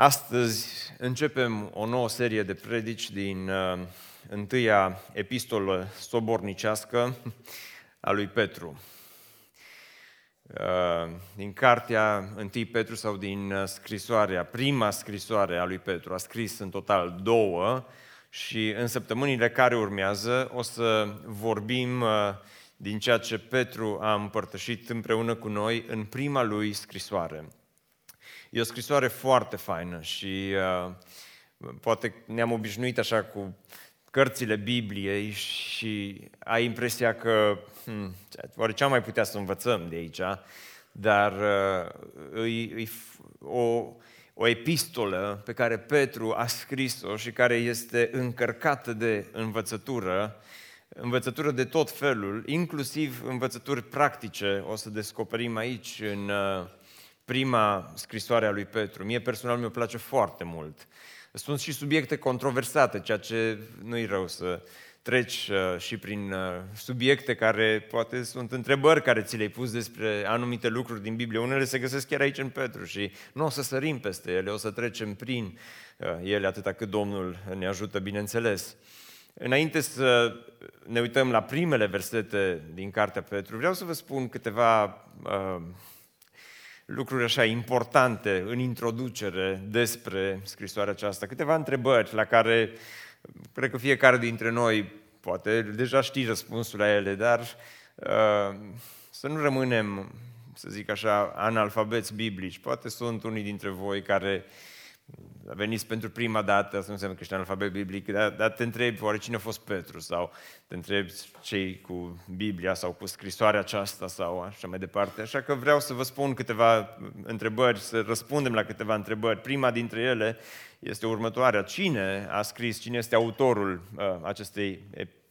Astăzi începem o nouă serie de predici din uh, întâia epistolă sobornicească a lui Petru. Uh, din cartea 1 Petru sau din uh, scrisoarea, prima scrisoare a lui Petru, a scris în total două și în săptămânile care urmează o să vorbim uh, din ceea ce Petru a împărtășit împreună cu noi în prima lui scrisoare. E o scrisoare foarte faină și uh, poate ne-am obișnuit așa cu cărțile Bibliei și ai impresia că hmm, oare ce am mai putea să învățăm de aici, dar uh, e, e o, o epistolă pe care Petru a scris-o și care este încărcată de învățătură, învățătură de tot felul, inclusiv învățături practice, o să descoperim aici în uh, prima scrisoare a lui Petru. Mie personal mi-o place foarte mult. Sunt și subiecte controversate, ceea ce nu-i rău să treci uh, și prin uh, subiecte care poate sunt întrebări care ți le-ai pus despre anumite lucruri din Biblie. Unele se găsesc chiar aici în Petru și nu o să sărim peste ele, o să trecem prin uh, ele atâta cât Domnul ne ajută, bineînțeles. Înainte să ne uităm la primele versete din Cartea Petru, vreau să vă spun câteva uh, lucruri așa importante în introducere despre scrisoarea aceasta. Câteva întrebări la care cred că fiecare dintre noi poate deja știi răspunsul la ele, dar uh, să nu rămânem, să zic așa, analfabeți biblici. Poate sunt unii dintre voi care uh, veniți pentru prima dată, asta nu înseamnă că ești alfabet biblic, dar, dar te întrebi oare cine a fost Petru sau te întrebi cei cu Biblia sau cu scrisoarea aceasta sau așa mai departe. Așa că vreau să vă spun câteva întrebări, să răspundem la câteva întrebări. Prima dintre ele este următoarea. Cine a scris, cine este autorul uh, acestei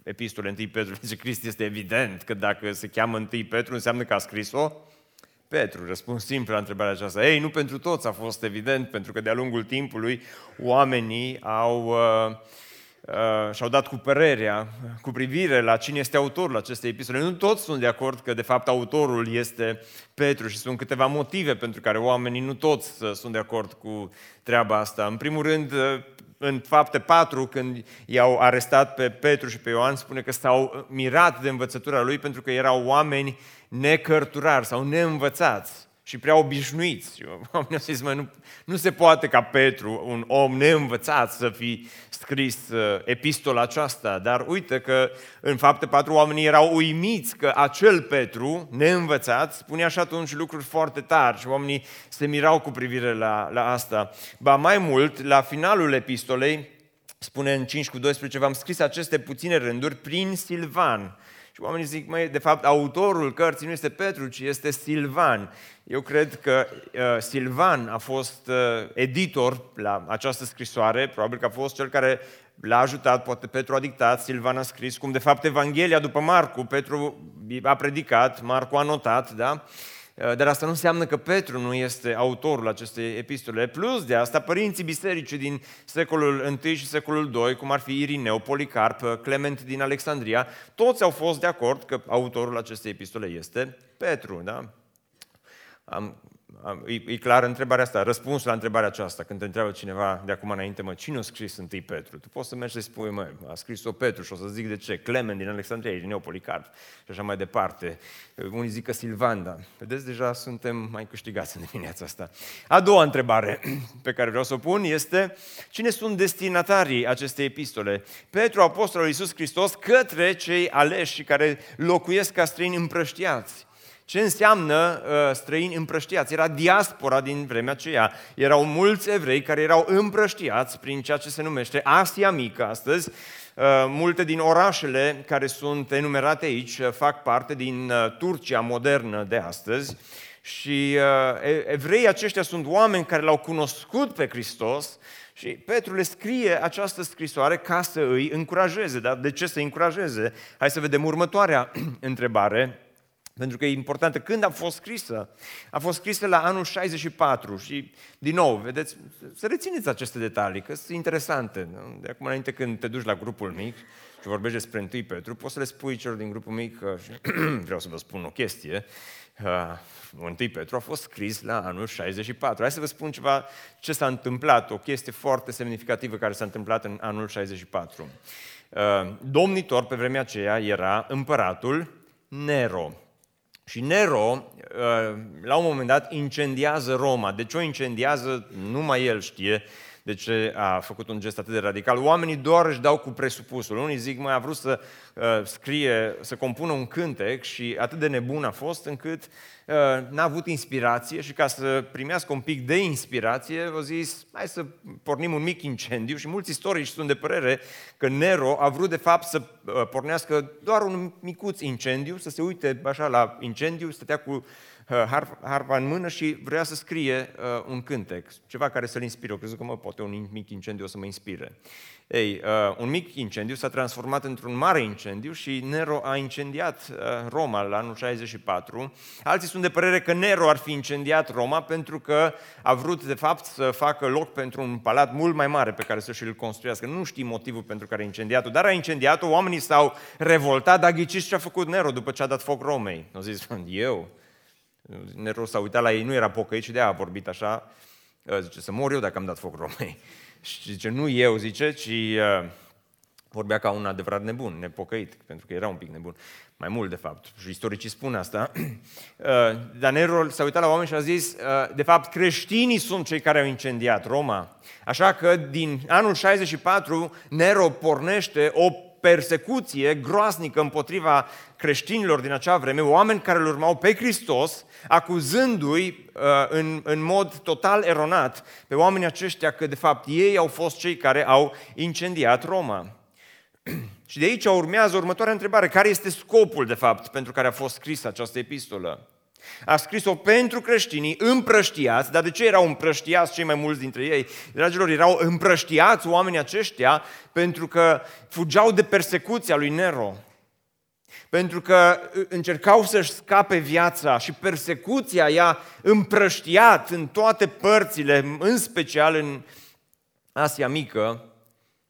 epistole 1 Petru? Zice Cristi, este evident că dacă se cheamă 1 Petru înseamnă că a scris-o Petru, răspuns simplu la întrebarea aceasta. Ei, nu pentru toți a fost evident, pentru că de-a lungul timpului oamenii au, uh, uh, și-au dat cu părerea cu privire la cine este autorul acestei epistole. Nu toți sunt de acord că, de fapt, autorul este Petru și sunt câteva motive pentru care oamenii nu toți uh, sunt de acord cu treaba asta. În primul rând, uh, în fapte 4, când i-au arestat pe Petru și pe Ioan, spune că s-au mirat de învățătura lui pentru că erau oameni necărturari sau neînvățați și prea obișnuiți. Oamenii au zis, mă, nu, nu se poate ca Petru, un om neînvățat, să fi scris uh, epistola aceasta. Dar uite că în fapte patru oamenii erau uimiți că acel Petru, neînvățat, spunea și atunci lucruri foarte tari și oamenii se mirau cu privire la, la asta. Ba mai mult, la finalul epistolei, spune în 5 cu 12, v-am scris aceste puține rânduri prin Silvan, și oamenii zic, măi, de fapt, autorul cărții nu este Petru, ci este Silvan. Eu cred că uh, Silvan a fost uh, editor la această scrisoare, probabil că a fost cel care l-a ajutat, poate Petru a dictat, Silvan a scris, cum de fapt Evanghelia după Marcu, Petru a predicat, Marcu a notat, da? Uh, Eh, dar asta nu înseamnă că Petru nu este autorul acestei epistole. Plus de asta, părinții bisericii din secolul I și secolul II, cum ar fi Irineu, Policarp, eh, Clement din Alexandria, toți au fost de acord că autorul acestei epistole este Petru. Da? Am E, e clar întrebarea asta, răspunsul la întrebarea aceasta, când te întreabă cineva de acum înainte, mă, cine a scris întâi Petru? Tu poți să mergi să spui, mă, a scris-o Petru și o să zic de ce, Clement din Alexandria, din Neopolicarp și așa mai departe. Unii zic că Silvanda. Vedeți, deja suntem mai câștigați în dimineața asta. A doua întrebare pe care vreau să o pun este, cine sunt destinatarii acestei epistole? Petru, apostolul Iisus Hristos, către cei aleși care locuiesc ca străini împrăștiați. Ce înseamnă uh, străini împrăștiați? Era diaspora din vremea aceea. Erau mulți evrei care erau împrăștiați prin ceea ce se numește Asia Mică astăzi. Uh, multe din orașele care sunt enumerate aici uh, fac parte din uh, Turcia modernă de astăzi. Și uh, evreii aceștia sunt oameni care l-au cunoscut pe Hristos și Petru le scrie această scrisoare ca să îi încurajeze. Dar de ce să îi încurajeze? Hai să vedem următoarea întrebare pentru că e importantă. Când a fost scrisă? A fost scrisă la anul 64 și, din nou, vedeți, să rețineți aceste detalii, că sunt interesante. De acum înainte când te duci la grupul mic și vorbești despre 1 Petru, poți să le spui celor din grupul mic că vreau să vă spun o chestie. Uh, 1 Petru a fost scris la anul 64. Hai să vă spun ceva ce s-a întâmplat, o chestie foarte semnificativă care s-a întâmplat în anul 64. Uh, domnitor pe vremea aceea era împăratul Nero. Și Nero, uh, la un moment dat, incendiază Roma. De ce o incendiază, numai el știe de ce a făcut un gest atât de radical. Oamenii doar își dau cu presupusul. Unii zic, mai a vrut să uh, scrie, să compună un cântec și atât de nebun a fost încât uh, n-a avut inspirație și ca să primească un pic de inspirație, au zis, hai să pornim un mic incendiu și mulți istorici sunt de părere că Nero a vrut de fapt să uh, pornească doar un micuț incendiu, să se uite așa la incendiu, stătea cu Uh, harpa în mână și vrea să scrie uh, un cântec, ceva care să-l inspire. Eu crezut că, mă, poate un mic incendiu o să mă inspire. Ei, uh, un mic incendiu s-a transformat într-un mare incendiu și Nero a incendiat uh, Roma la anul 64. Alții sunt de părere că Nero ar fi incendiat Roma pentru că a vrut, de fapt, să facă loc pentru un palat mult mai mare pe care să și-l construiască. Nu știm motivul pentru care a incendiat-o, dar a incendiat-o, oamenii s-au revoltat, dar ghiciți ce a făcut Nero după ce a dat foc Romei. Au zis, eu, Nero s-a uitat la ei, nu era pocăit și de a vorbit așa. Uh, zice, să mor eu dacă am dat foc Romei. Și zice, nu eu, zice, ci uh, vorbea ca un adevărat nebun, nepocăit, pentru că era un pic nebun. Mai mult, de fapt. Și istoricii spun asta. Uh, dar Nero s-a uitat la oameni și a zis, de fapt, creștinii sunt cei care au incendiat Roma. Așa că din anul 64, Nero pornește o persecuție groaznică împotriva creștinilor din acea vreme, oameni care îl urmau pe Hristos, acuzându-i uh, în, în mod total eronat pe oamenii aceștia că de fapt ei au fost cei care au incendiat Roma. Și de aici urmează următoarea întrebare. Care este scopul, de fapt, pentru care a fost scrisă această epistolă? A scris-o pentru creștinii împrăștiați, dar de ce erau împrăștiați cei mai mulți dintre ei? Dragilor, erau împrăștiați oamenii aceștia pentru că fugeau de persecuția lui Nero. Pentru că încercau să-și scape viața și persecuția i-a împrăștiat în toate părțile, în special în Asia Mică.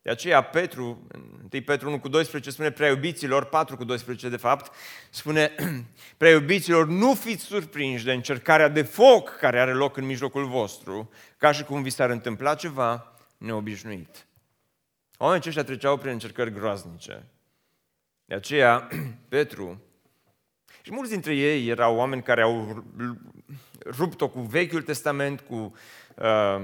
De aceea Petru, 1 Petru 1 cu 12 spune prea iubiților, 4 cu 12 de fapt, spune prea iubiților, nu fiți surprinși de încercarea de foc care are loc în mijlocul vostru, ca și cum vi s-ar întâmpla ceva neobișnuit. Oamenii aceștia treceau prin încercări groaznice. De aceea, Petru, și mulți dintre ei erau oameni care au rupt-o cu Vechiul Testament, cu uh, Uh,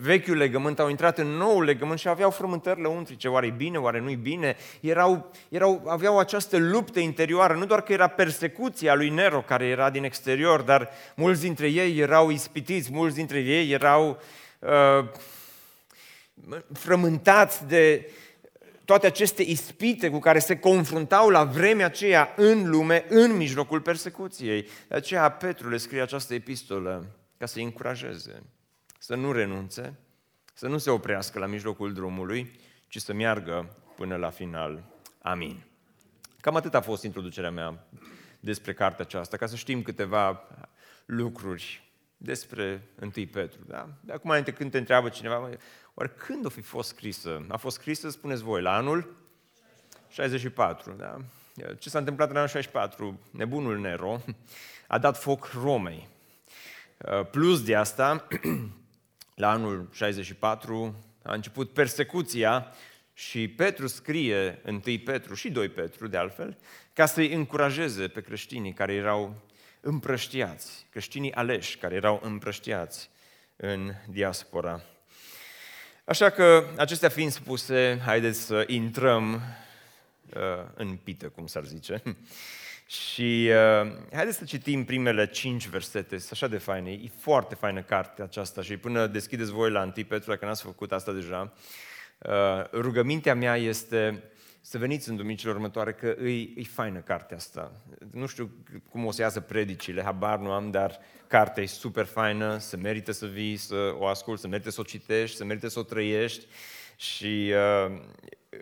vechiul legământ, au intrat în noul legământ și aveau frământări lăuntrice, oare e bine, oare nu-i bine, erau, erau, aveau această luptă interioară, nu doar că era persecuția lui Nero care era din exterior, dar mulți dintre ei erau ispitiți, mulți dintre ei erau uh, frământați de toate aceste ispite cu care se confruntau la vremea aceea în lume, în mijlocul persecuției. De aceea Petru le scrie această epistolă ca să-i încurajeze să nu renunțe, să nu se oprească la mijlocul drumului, ci să meargă până la final. Amin. Cam atât a fost introducerea mea despre cartea aceasta, ca să știm câteva lucruri despre 1 Petru. Da? De acum înainte când te întreabă cineva, oare când o fi fost scrisă? A fost scrisă, spuneți voi, la anul 64. Da? Ce s-a întâmplat în anul 64? Nebunul Nero a dat foc Romei. Plus de asta, la anul 64 a început persecuția și Petru scrie, 1 Petru și 2 Petru de altfel, ca să-i încurajeze pe creștinii care erau împrăștiați, creștinii aleși care erau împrăștiați în diaspora. Așa că, acestea fiind spuse, haideți să intrăm uh, în pită, cum s-ar zice. Și uh, haideți să citim primele cinci versete, sunt așa de faine, e foarte faină cartea aceasta și până deschideți voi la 1 Petru, dacă n-ați făcut asta deja, uh, rugămintea mea este să veniți în duminicile următoare, că e, e faină cartea asta. Nu știu cum o să iasă predicile, habar nu am, dar cartea e super faină, se merită să vii, să o asculți, se merită să o citești, se merită să o trăiești și uh,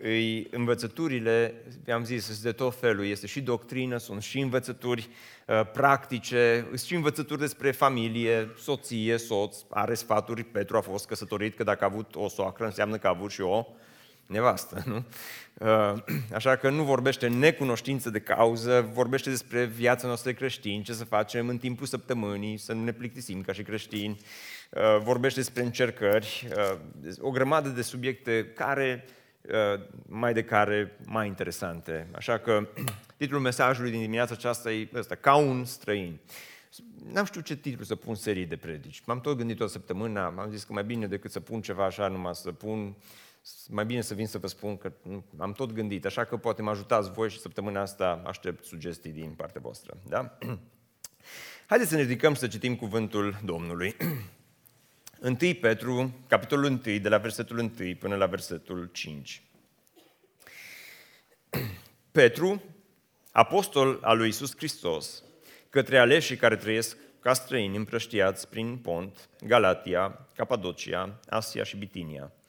îi, învățăturile, am zis, sunt de tot felul, este și doctrină, sunt și învățături uh, practice, sunt și învățături despre familie, soție, soț, are sfaturi, Petru a fost căsătorit, că dacă a avut o soacră înseamnă că a avut și o nevastă, nu? Uh, așa că nu vorbește necunoștință de cauză, vorbește despre viața noastră de creștini, ce să facem în timpul săptămânii, să nu ne plictisim ca și creștini, uh, vorbește despre încercări, uh, o grămadă de subiecte care, mai de care, mai interesante. Așa că titlul mesajului din dimineața aceasta e ăsta, ca un străin. N-am știut ce titlu să pun serii de predici. M-am tot gândit o săptămână, am zis că mai bine decât să pun ceva așa numai să pun uh, mai bine să vin să vă spun că am tot gândit, așa că poate mă ajutați voi și săptămâna asta aștept sugestii din partea voastră. Da? Haideți să ne ridicăm să citim cuvântul Domnului. 1 Petru, capitolul 1, de la versetul 1 până la versetul 5. Petru, apostol al lui Isus Hristos, către aleșii care trăiesc ca străini împrăștiați prin Pont, Galatia, Capadocia, Asia și Bitinia –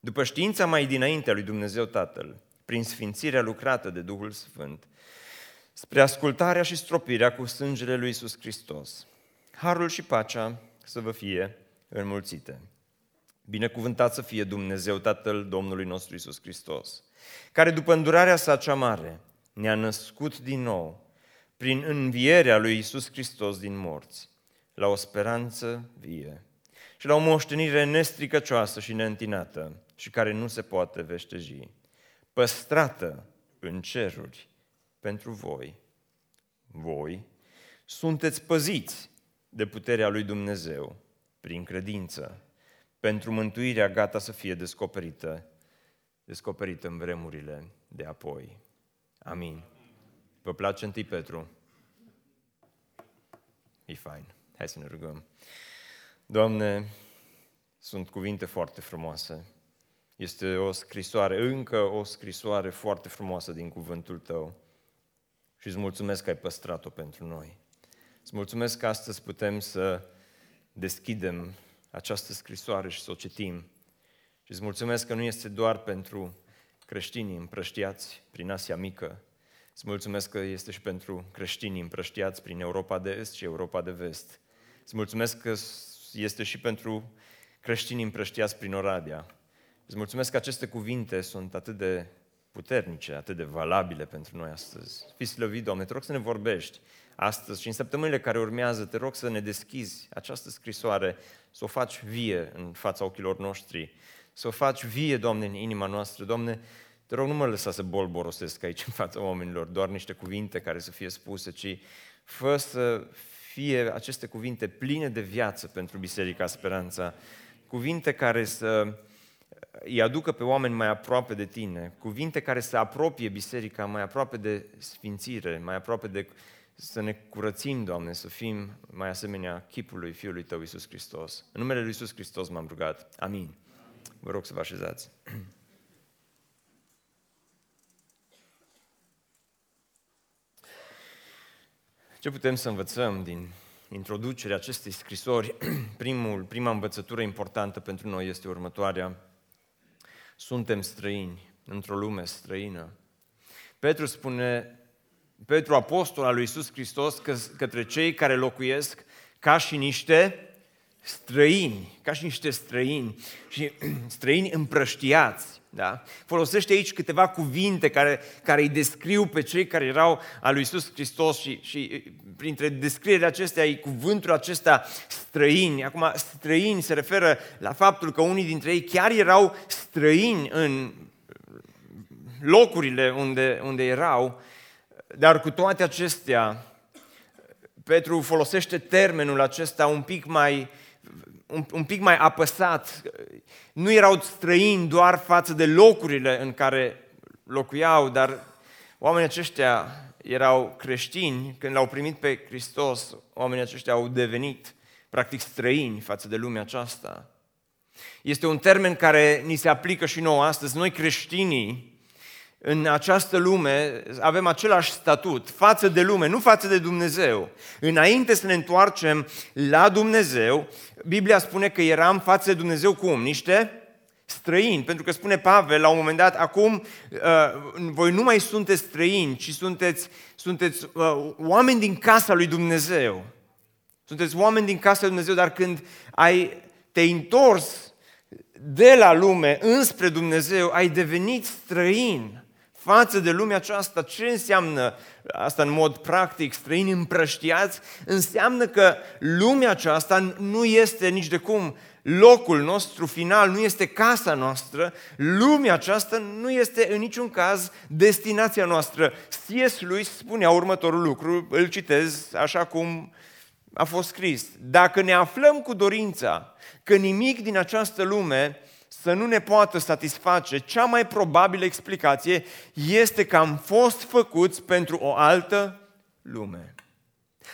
după știința mai dinainte a lui Dumnezeu Tatăl, prin sfințirea lucrată de Duhul Sfânt, spre ascultarea și stropirea cu sângele lui Isus Hristos. Harul și pacea să vă fie înmulțite. Binecuvântat să fie Dumnezeu Tatăl Domnului nostru Isus Hristos, care după îndurarea sa cea mare ne-a născut din nou prin învierea lui Isus Hristos din morți, la o speranță vie și la o moștenire nestricăcioasă și neîntinată, și care nu se poate veșteji, păstrată în ceruri pentru voi. Voi sunteți păziți de puterea lui Dumnezeu prin credință, pentru mântuirea gata să fie descoperită, descoperită în vremurile de apoi. Amin. Vă place întâi Petru? E fain. Hai să ne rugăm. Doamne, sunt cuvinte foarte frumoase este o scrisoare, încă o scrisoare foarte frumoasă din cuvântul tău. Și îți mulțumesc că ai păstrat-o pentru noi. Îți mulțumesc că astăzi putem să deschidem această scrisoare și să o citim. Și îți mulțumesc că nu este doar pentru creștinii împrăștiați prin Asia Mică. Îți mulțumesc că este și pentru creștinii împrăștiați prin Europa de Est și Europa de Vest. Îți mulțumesc că este și pentru creștinii împrăștiați prin Oradea, Îți mulțumesc că aceste cuvinte sunt atât de puternice, atât de valabile pentru noi astăzi. Fii slăvit, Doamne, te rog să ne vorbești astăzi și în săptămânile care urmează, te rog să ne deschizi această scrisoare, să o faci vie în fața ochilor noștri, să o faci vie, Doamne, în inima noastră. Doamne, te rog, nu mă lăsa să bolborosesc aici în fața oamenilor, doar niște cuvinte care să fie spuse, ci fă să fie aceste cuvinte pline de viață pentru Biserica Speranța, cuvinte care să îi aducă pe oameni mai aproape de tine, cuvinte care să apropie biserica mai aproape de sfințire, mai aproape de să ne curățim, Doamne, să fim mai asemenea chipului Fiului Tău, Iisus Hristos. În numele Lui Iisus Hristos m-am rugat. Amin. Vă rog să vă așezați. Ce putem să învățăm din introducerea acestei scrisori? Primul, prima învățătură importantă pentru noi este următoarea. Suntem străini într-o lume străină. Petru spune, Petru, apostol al lui Iisus Hristos, că, către cei care locuiesc ca și niște străini, ca și niște străini și străini împrăștiați. Da? Folosește aici câteva cuvinte care, care îi descriu pe cei care erau al lui Iisus Hristos și, și printre descrierile acestea e cuvântul acesta străini. Acum, străini se referă la faptul că unii dintre ei chiar erau străini în locurile unde, unde erau, dar cu toate acestea, Petru folosește termenul acesta un pic mai, un, un pic mai apăsat. Nu erau străini doar față de locurile în care locuiau, dar oamenii aceștia erau creștini, când l-au primit pe Hristos, oamenii aceștia au devenit practic străini față de lumea aceasta. Este un termen care ni se aplică și nouă astăzi. Noi creștinii în această lume avem același statut față de lume, nu față de Dumnezeu. Înainte să ne întoarcem la Dumnezeu, Biblia spune că eram față de Dumnezeu cum? Niște străini, pentru că spune Pavel la un moment dat, acum uh, voi nu mai sunteți străini, ci sunteți, sunteți uh, oameni din casa lui Dumnezeu. Sunteți oameni din casa lui Dumnezeu, dar când ai te-ai întors de la lume înspre Dumnezeu, ai devenit străin față de lumea aceasta. Ce înseamnă asta în mod practic, străini împrăștiați? Înseamnă că lumea aceasta nu este nici de cum locul nostru final, nu este casa noastră, lumea aceasta nu este în niciun caz destinația noastră. C.S. lui spunea următorul lucru, îl citez așa cum a fost scris. Dacă ne aflăm cu dorința că nimic din această lume să nu ne poată satisface, cea mai probabilă explicație este că am fost făcuți pentru o altă lume.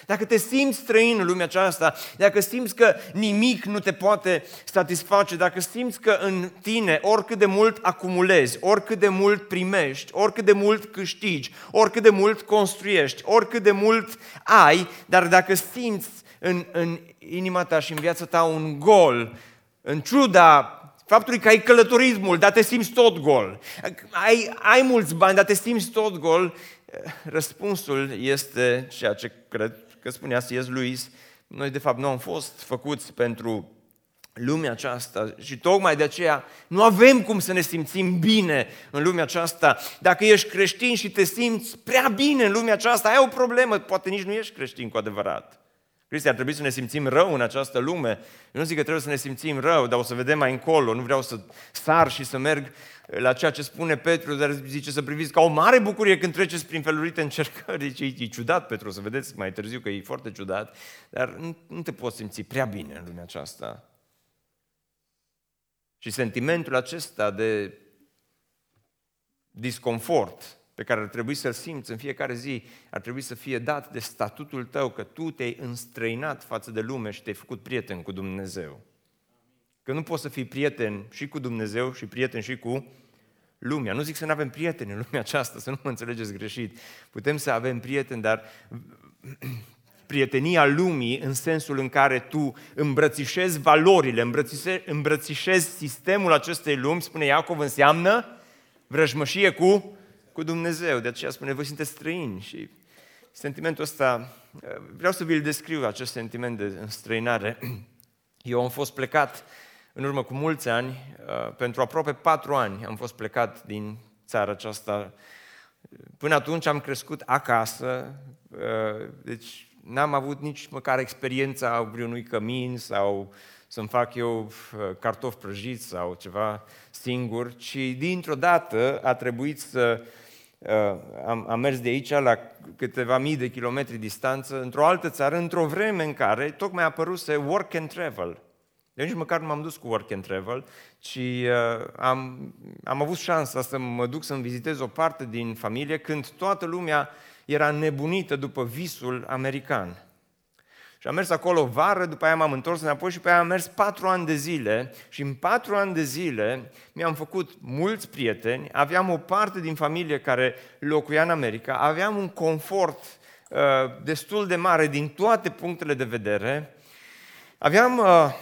Dacă te simți străin în lumea aceasta, dacă simți că nimic nu te poate satisface, dacă simți că în tine oricât de mult acumulezi, oricât de mult primești, oricât de mult câștigi, oricât de mult construiești, oricât de mult ai, dar dacă simți în, în inima ta și în viața ta un gol, în ciuda faptului că ai călătorit mult, dar te simți tot gol, ai, ai mulți bani, dar te simți tot gol, răspunsul este ceea ce cred că spunea C.S. Lewis, noi de fapt nu am fost făcuți pentru lumea aceasta și tocmai de aceea nu avem cum să ne simțim bine în lumea aceasta. Dacă ești creștin și te simți prea bine în lumea aceasta, ai o problemă, poate nici nu ești creștin cu adevărat. Cristi, ar trebui să ne simțim rău în această lume. Eu nu zic că trebuie să ne simțim rău, dar o să vedem mai încolo. Nu vreau să sar și să merg la ceea ce spune Petru, dar zice să priviți ca o mare bucurie când treceți prin felurite încercări. Deci e, e ciudat, Petru, o să vedeți mai târziu că e foarte ciudat, dar nu, nu te poți simți prea bine în lumea aceasta. Și sentimentul acesta de disconfort pe care ar trebui să-l simți în fiecare zi, ar trebui să fie dat de statutul tău, că tu te-ai înstrăinat față de lume și te-ai făcut prieten cu Dumnezeu. Că nu poți să fii prieten și cu Dumnezeu și prieten și cu lumea. Nu zic să nu avem prieteni în lumea aceasta, să nu mă înțelegeți greșit. Putem să avem prieteni, dar prietenia lumii în sensul în care tu îmbrățișezi valorile, îmbrățișezi, îmbrățișezi sistemul acestei lumi, spune Iacov, înseamnă vrăjmășie cu, cu Dumnezeu. De aceea spune, voi sunteți străini și sentimentul ăsta, vreau să vi-l descriu, acest sentiment de străinare. Eu am fost plecat în urmă cu mulți ani, uh, pentru aproape patru ani am fost plecat din țara aceasta. Până atunci am crescut acasă, uh, deci n-am avut nici măcar experiența vreunui cămin sau să-mi fac eu uh, cartofi prăjiți sau ceva singur, ci dintr-o dată a trebuit să am, am mers de aici la câteva mii de kilometri distanță, într-o altă țară, într-o vreme în care tocmai a apăruse work and travel. Eu nici măcar nu m-am dus cu work and travel, ci uh, am, am avut șansa să mă duc să-mi vizitez o parte din familie când toată lumea era nebunită după visul american. Și am mers acolo vară, după aia m-am întors înapoi și pe aia am mers patru ani de zile. Și în patru ani de zile mi-am făcut mulți prieteni, aveam o parte din familie care locuia în America, aveam un confort uh, destul de mare din toate punctele de vedere. Aveam, uh,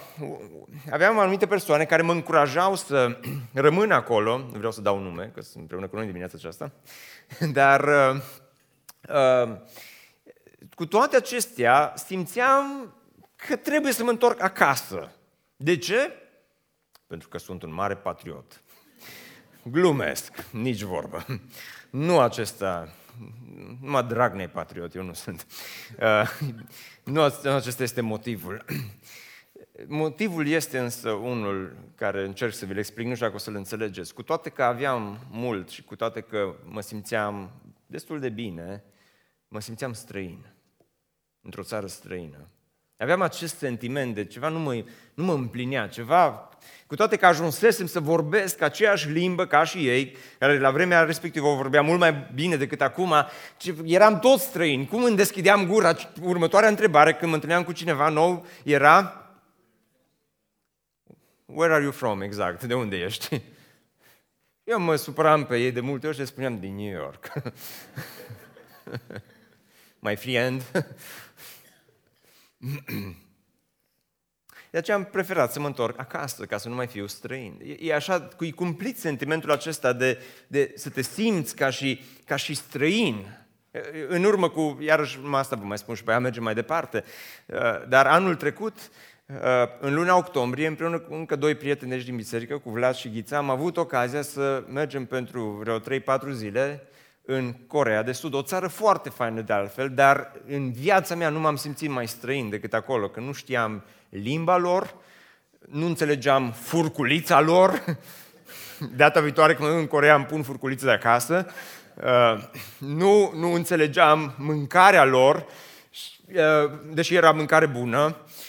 aveam anumite persoane care mă încurajau să rămân acolo, nu vreau să dau nume, că sunt împreună cu noi dimineața aceasta, dar uh, uh, cu toate acestea simțeam că trebuie să mă întorc acasă. De ce? Pentru că sunt un mare patriot. Glumesc, nici vorbă. Nu acesta, numai Dragnea patriot, eu nu sunt. Uh, nu acesta este motivul. Motivul este însă unul care încerc să vi-l explic, nu știu dacă o să-l înțelegeți. Cu toate că aveam mult și cu toate că mă simțeam destul de bine, mă simțeam străin, într-o țară străină. Aveam acest sentiment de ceva nu mă, nu mă împlinea, ceva, cu toate că ajunsesem să vorbesc aceeași limbă ca și ei, care la vremea respectivă o vorbea mult mai bine decât acum, eram toți străini. Cum îmi deschideam gura? Următoarea întrebare, când mă întâlneam cu cineva nou, era Where are you from, exact? De unde ești? Eu mă supăram pe ei de multe ori și le spuneam din New York. My friend. De aceea am preferat să mă întorc acasă, ca să nu mai fiu străin. E, e așa, cu cumplit sentimentul acesta de, de să te simți ca și, ca și străin. În urmă cu, iarăși asta vă mai spun și pe aia mergem mai departe, dar anul trecut, în luna octombrie, împreună cu încă doi prieteni din biserică, cu Vlad și Ghița, am avut ocazia să mergem pentru vreo 3-4 zile în Corea de Sud, o țară foarte faină de altfel, dar în viața mea nu m-am simțit mai străin decât acolo, că nu știam limba lor, nu înțelegeam furculița lor, data viitoare când în Corea îmi pun furculița de acasă, uh, nu, nu înțelegeam mâncarea lor, uh, deși era mâncare bună, uh,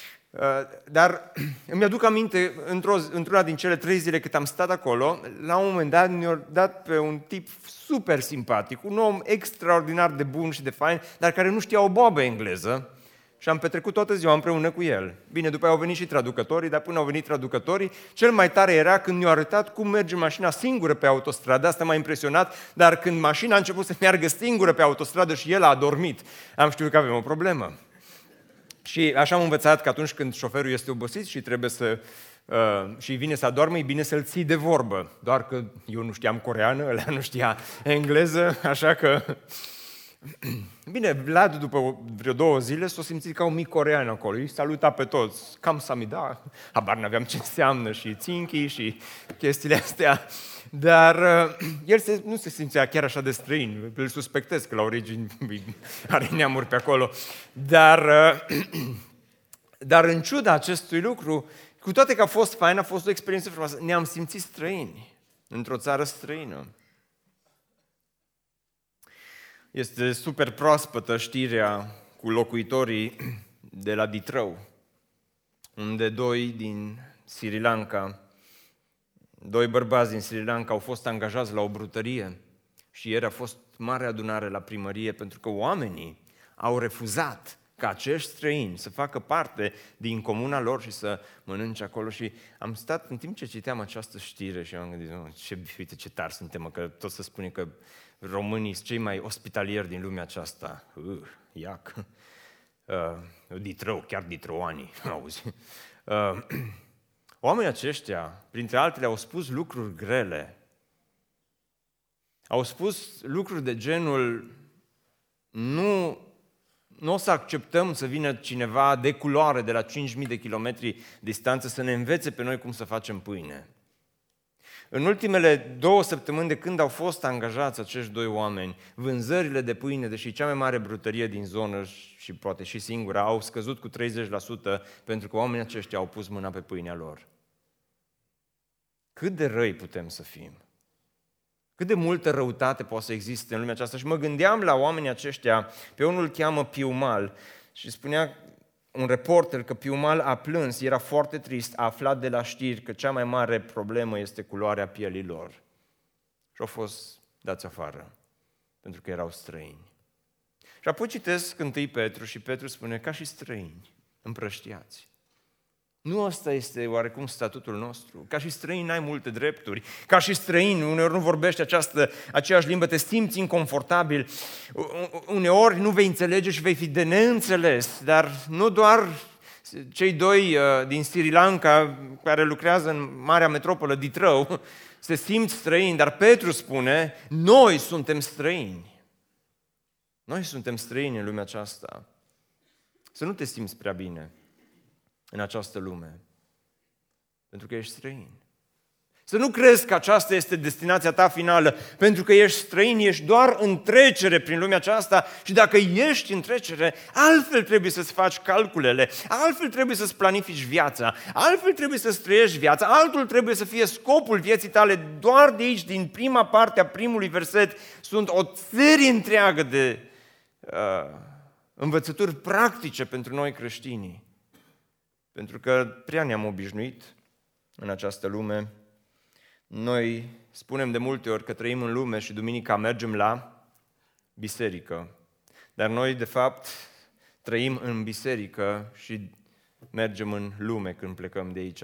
dar îmi aduc aminte, într-o, într-una din cele trei zile cât am stat acolo, la un moment dat ne-au dat pe un tip super simpatic, un om extraordinar de bun și de fain, dar care nu știa o boabă engleză și am petrecut toată ziua împreună cu el. Bine, după aia au venit și traducătorii, dar până au venit traducătorii, cel mai tare era când ne-au arătat cum merge mașina singură pe autostradă, asta m-a impresionat, dar când mașina a început să meargă singură pe autostradă și el a adormit, am știut că avem o problemă. Și așa am învățat că atunci când șoferul este obosit și trebuie să uh, și vine să adormă, e bine să-l ții de vorbă. Doar că eu nu știam coreană, ăla nu știa engleză, așa că... Bine, Vlad, după vreo două zile, s-a simțit ca un mic corean acolo. Îi saluta pe toți. Cam samida, habar n-aveam ce înseamnă și ținchi și chestiile astea. Dar uh, el se, nu se simțea chiar așa de străin. Îl suspectez că la origini are neamuri pe acolo. Dar, uh, dar în ciuda acestui lucru, cu toate că a fost fain, a fost o experiență frumoasă, ne-am simțit străini într-o țară străină. Este super proaspătă știrea cu locuitorii de la Ditrău, unde doi din Sri Lanka, doi bărbați din Sri Lanka au fost angajați la o brutărie și ieri a fost mare adunare la primărie pentru că oamenii au refuzat ca acești străini să facă parte din comuna lor și să mănânce acolo. Și am stat în timp ce citeam această știre și am gândit, ce, uite ce tari suntem, că tot să spune că românii sunt cei mai ospitalieri din lumea aceasta. Uh, iac. Uh, ditrău, chiar ditroanii, auzi. Uh, oamenii aceștia, printre altele, au spus lucruri grele. Au spus lucruri de genul nu nu o să acceptăm să vină cineva de culoare de la 5.000 de kilometri distanță să ne învețe pe noi cum să facem pâine. În ultimele două săptămâni de când au fost angajați acești doi oameni, vânzările de pâine, deși cea mai mare brutărie din zonă și poate și singura, au scăzut cu 30% pentru că oamenii aceștia au pus mâna pe pâinea lor. Cât de răi putem să fim? Cât de multă răutate poate să existe în lumea aceasta? Și mă gândeam la oamenii aceștia, pe unul îl cheamă Piumal și spunea un reporter că Piumal a plâns, era foarte trist, a aflat de la știri că cea mai mare problemă este culoarea pielii lor. Și au fost dați afară, pentru că erau străini. Și apoi citesc întâi Petru și Petru spune, ca și străini, împrăștiați. Nu asta este oarecum statutul nostru. Ca și străin n-ai multe drepturi. Ca și străin, uneori nu vorbești această, aceeași limbă, te simți inconfortabil. Uneori nu vei înțelege și vei fi de neînțeles. Dar nu doar cei doi uh, din Sri Lanka care lucrează în marea metropolă Ditrău se simt străini, dar Petru spune, noi suntem străini. Noi suntem străini în lumea aceasta. Să nu te simți prea bine în această lume. Pentru că ești străin. Să nu crezi că aceasta este destinația ta finală, pentru că ești străin, ești doar în trecere prin lumea aceasta și dacă ești în trecere, altfel trebuie să-ți faci calculele, altfel trebuie să-ți planifici viața, altfel trebuie să-ți trăiești viața, altul trebuie să fie scopul vieții tale. Doar de aici, din prima parte a primului verset, sunt o serie întreagă de uh, învățături practice pentru noi creștinii. Pentru că prea ne-am obișnuit în această lume. Noi spunem de multe ori că trăim în lume și duminica mergem la biserică. Dar noi, de fapt, trăim în biserică și mergem în lume când plecăm de aici.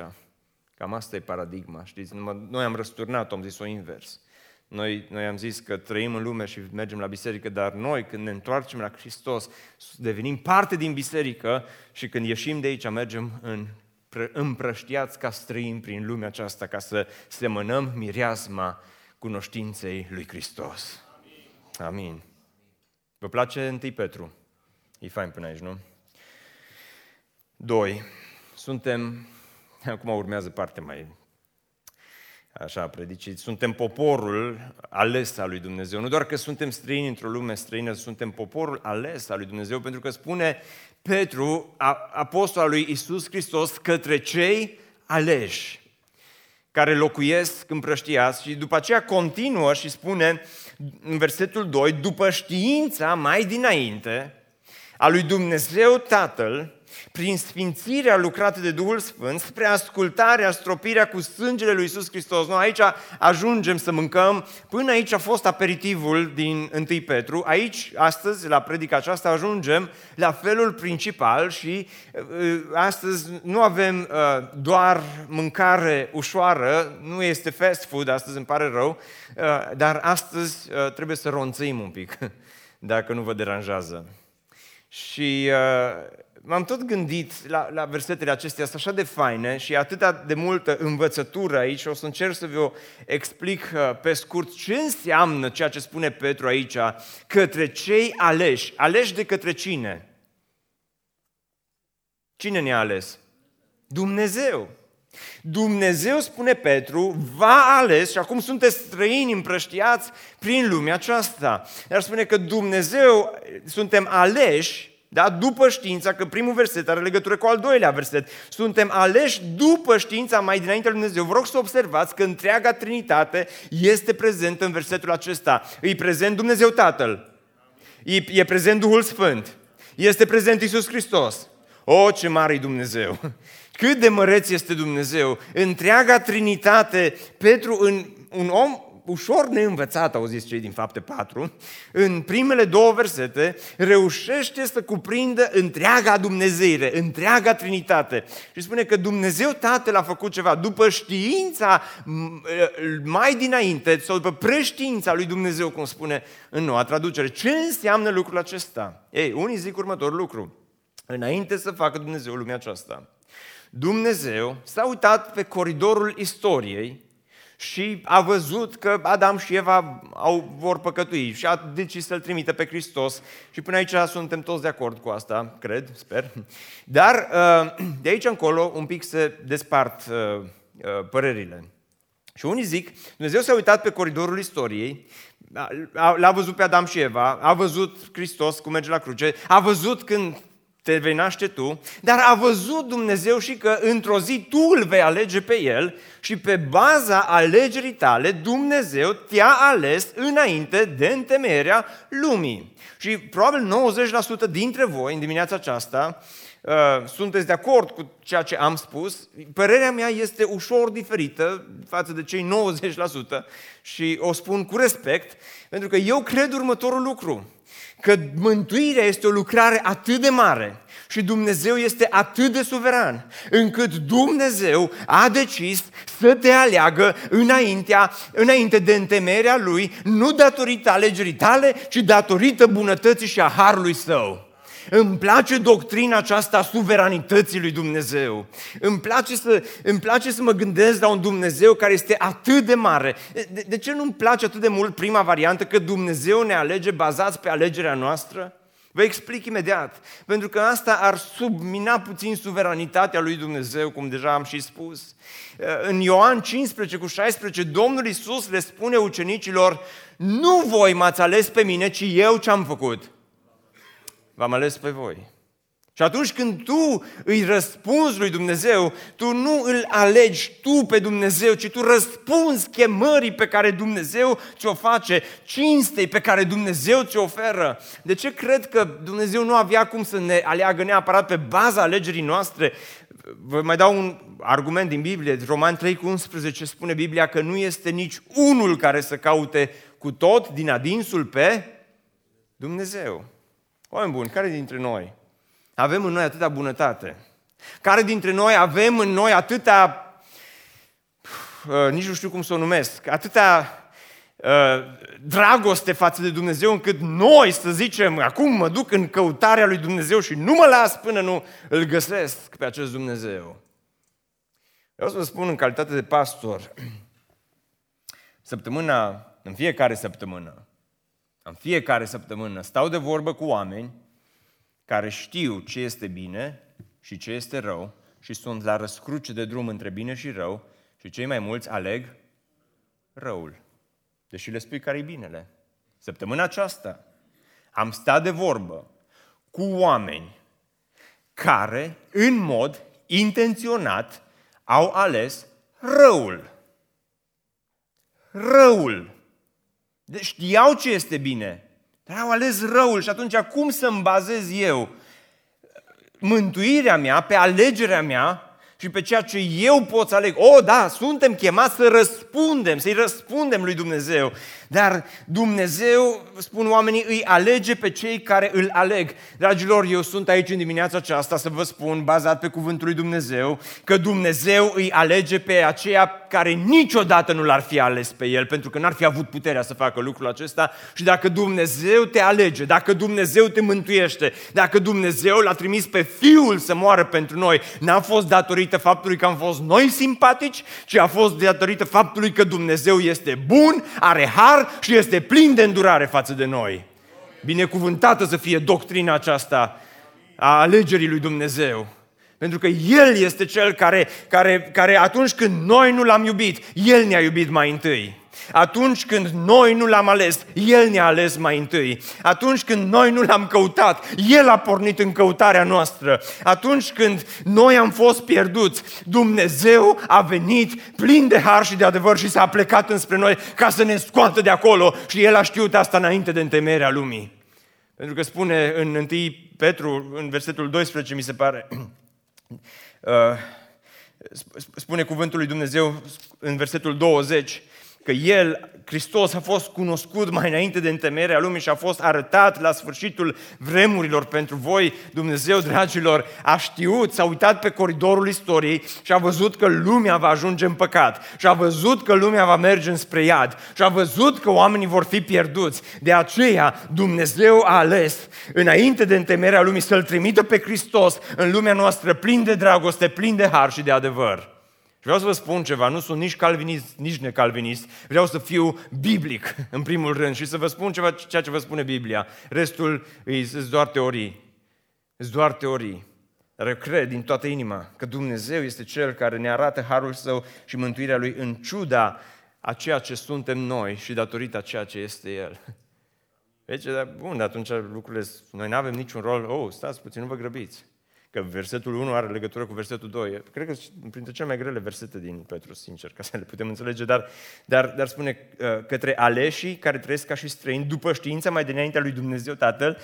Cam asta e paradigma, știți? Noi am răsturnat, am zis-o invers. Noi, noi am zis că trăim în lume și mergem la biserică, dar noi când ne întoarcem la Hristos, devenim parte din biserică și când ieșim de aici mergem în împrăștiați ca străini prin lumea aceasta, ca să semănăm mireasma cunoștinței lui Hristos. Amin. Amin. Vă place 1 Petru? E fain până aici, nu? Doi. Suntem, acum urmează partea mai așa predicit, suntem poporul ales al lui Dumnezeu. Nu doar că suntem străini într-o lume străină, suntem poporul ales al lui Dumnezeu, pentru că spune Petru, apostol al lui Isus Hristos, către cei aleși care locuiesc împrăștiați și după aceea continuă și spune în versetul 2, după știința mai dinainte a lui Dumnezeu Tatăl, prin sfințirea lucrată de Duhul Sfânt, spre ascultarea, stropirea cu sângele lui Isus Hristos. Noi aici ajungem să mâncăm, până aici a fost aperitivul din 1 Petru, aici, astăzi, la predica aceasta, ajungem la felul principal și uh, astăzi nu avem uh, doar mâncare ușoară, nu este fast food, astăzi îmi pare rău, uh, dar astăzi trebuie să ronțăim un pic, dacă nu vă deranjează. Și uh, m-am tot gândit la, la versetele acestea, sunt așa de faine și atâta de multă învățătură aici și o să încerc să vă explic uh, pe scurt ce înseamnă ceea ce spune Petru aici către cei aleși. Aleși de către cine? Cine ne-a ales? Dumnezeu. Dumnezeu, spune Petru, va ales și acum sunteți străini împrăștiați prin lumea aceasta. Dar spune că Dumnezeu, suntem aleși da? După știința, că primul verset are legătură cu al doilea verset. Suntem aleși după știința mai dinainte lui Dumnezeu. Vă rog să observați că întreaga Trinitate este prezentă în versetul acesta. E prezent Dumnezeu Tatăl. E, e prezent Duhul Sfânt. Este prezent Isus Hristos. O, ce mare e Dumnezeu! Cât de măreț este Dumnezeu! Întreaga Trinitate, Petru, în un om ușor neînvățat, au zis cei din fapte 4, în primele două versete, reușește să cuprindă întreaga Dumnezeire, întreaga Trinitate. Și spune că Dumnezeu Tatăl a făcut ceva după știința mai dinainte, sau după preștiința lui Dumnezeu, cum spune în noua traducere. Ce înseamnă lucrul acesta? Ei, unii zic următorul lucru. Înainte să facă Dumnezeu lumea aceasta, Dumnezeu s-a uitat pe coridorul istoriei și a văzut că Adam și Eva au, vor păcătui și a decis să-L trimită pe Hristos și până aici suntem toți de acord cu asta, cred, sper. Dar uh, de aici încolo un pic se despart uh, uh, părerile. Și unii zic, Dumnezeu s-a uitat pe coridorul istoriei, l-a văzut pe Adam și Eva, a văzut Hristos cum merge la cruce, a văzut când te vei naște tu, dar a văzut Dumnezeu și că într-o zi tu îl vei alege pe el și pe baza alegerii tale Dumnezeu te-a ales înainte de întemeierea lumii. Și probabil 90% dintre voi în dimineața aceasta uh, sunteți de acord cu ceea ce am spus. Părerea mea este ușor diferită față de cei 90% și o spun cu respect, pentru că eu cred următorul lucru că mântuirea este o lucrare atât de mare și Dumnezeu este atât de suveran, încât Dumnezeu a decis să te aleagă înaintea, înainte de întemerea Lui, nu datorită alegerii tale, ci datorită bunătății și a harului Său. Îmi place doctrina aceasta a suveranității lui Dumnezeu. Îmi place, să, îmi place să mă gândesc la un Dumnezeu care este atât de mare. De, de ce nu-mi place atât de mult prima variantă că Dumnezeu ne alege bazați pe alegerea noastră? Vă explic imediat. Pentru că asta ar submina puțin suveranitatea lui Dumnezeu, cum deja am și spus. În Ioan 15 cu 16, Domnul Iisus le spune ucenicilor, nu voi m-ați ales pe mine, ci eu ce am făcut? V-am ales pe voi. Și atunci când tu îi răspunzi lui Dumnezeu, tu nu îl alegi tu pe Dumnezeu, ci tu răspunzi chemării pe care Dumnezeu ți-o face, cinstei pe care Dumnezeu ți-o oferă. De ce cred că Dumnezeu nu avea cum să ne aleagă neapărat pe baza alegerii noastre? Vă mai dau un argument din Biblie, Roman 3 cu 11 spune Biblia că nu este nici unul care să caute cu tot din adinsul pe Dumnezeu. Oameni buni, care dintre noi avem în noi atâta bunătate? Care dintre noi avem în noi atâta, uh, nici nu știu cum să o numesc, atâta dragoste față de Dumnezeu încât noi să zicem, acum mă duc în căutarea lui Dumnezeu și nu mă las până nu îl găsesc pe acest Dumnezeu. Vreau să vă spun în calitate de pastor, săptămâna, în fiecare săptămână, în fiecare săptămână stau de vorbă cu oameni care știu ce este bine și ce este rău și sunt la răscruce de drum între bine și rău și cei mai mulți aleg răul. Deși le spui care e binele. Săptămâna aceasta am stat de vorbă cu oameni care, în mod intenționat, au ales răul. Răul. Deci știau ce este bine, dar au ales răul și atunci cum să-mi bazez eu? Mântuirea mea pe alegerea mea și pe ceea ce eu pot să aleg. O, oh, da, suntem chemați să răspundem, să-i răspundem lui Dumnezeu. Dar Dumnezeu, spun oamenii, îi alege pe cei care îl aleg. Dragilor, eu sunt aici în dimineața aceasta să vă spun, bazat pe cuvântul lui Dumnezeu, că Dumnezeu îi alege pe aceia care niciodată nu l-ar fi ales pe el, pentru că n-ar fi avut puterea să facă lucrul acesta. Și dacă Dumnezeu te alege, dacă Dumnezeu te mântuiește, dacă Dumnezeu l-a trimis pe Fiul să moară pentru noi, n-a fost datorită faptului că am fost noi simpatici, ci a fost datorită faptului că Dumnezeu este bun, are har har și este plin de îndurare față de noi. Binecuvântată să fie doctrina aceasta a alegerii lui Dumnezeu. Pentru că El este Cel care, care, care atunci când noi nu l-am iubit, El ne-a iubit mai întâi. Atunci când noi nu l-am ales, El ne-a ales mai întâi. Atunci când noi nu l-am căutat, El a pornit în căutarea noastră. Atunci când noi am fost pierduți, Dumnezeu a venit plin de har și de adevăr și s-a plecat înspre noi ca să ne scoată de acolo și El a știut asta înainte de întemeierea lumii. Pentru că spune în 1 Petru, în versetul 12, mi se pare, uh, spune cuvântul lui Dumnezeu în versetul 20, că El, Hristos, a fost cunoscut mai înainte de întemeierea lumii și a fost arătat la sfârșitul vremurilor pentru voi, Dumnezeu, dragilor, a știut, s-a uitat pe coridorul istoriei și a văzut că lumea va ajunge în păcat și a văzut că lumea va merge înspre iad și a văzut că oamenii vor fi pierduți. De aceea Dumnezeu a ales înainte de întemeierea lumii să-L trimită pe Hristos în lumea noastră plin de dragoste, plin de har și de adevăr. Vreau să vă spun ceva, nu sunt nici calvinist, nici necalvinist, vreau să fiu biblic în primul rând și să vă spun ceva, ceea ce vă spune Biblia. Restul sunt doar teorii. Sunt doar teorii. Dar eu cred din toată inima că Dumnezeu este Cel care ne arată harul Său și mântuirea Lui în ciuda a ceea ce suntem noi și datorită a ceea ce este El. Deci, dar bun, atunci lucrurile, noi nu avem niciun rol. Oh, stați puțin, nu vă grăbiți că versetul 1 are legătură cu versetul 2. Cred că sunt printre cele mai grele versete din Petru, sincer, ca să le putem înțelege, dar, dar, dar spune uh, către aleșii care trăiesc ca și străini, după știința mai dinaintea lui Dumnezeu Tatăl,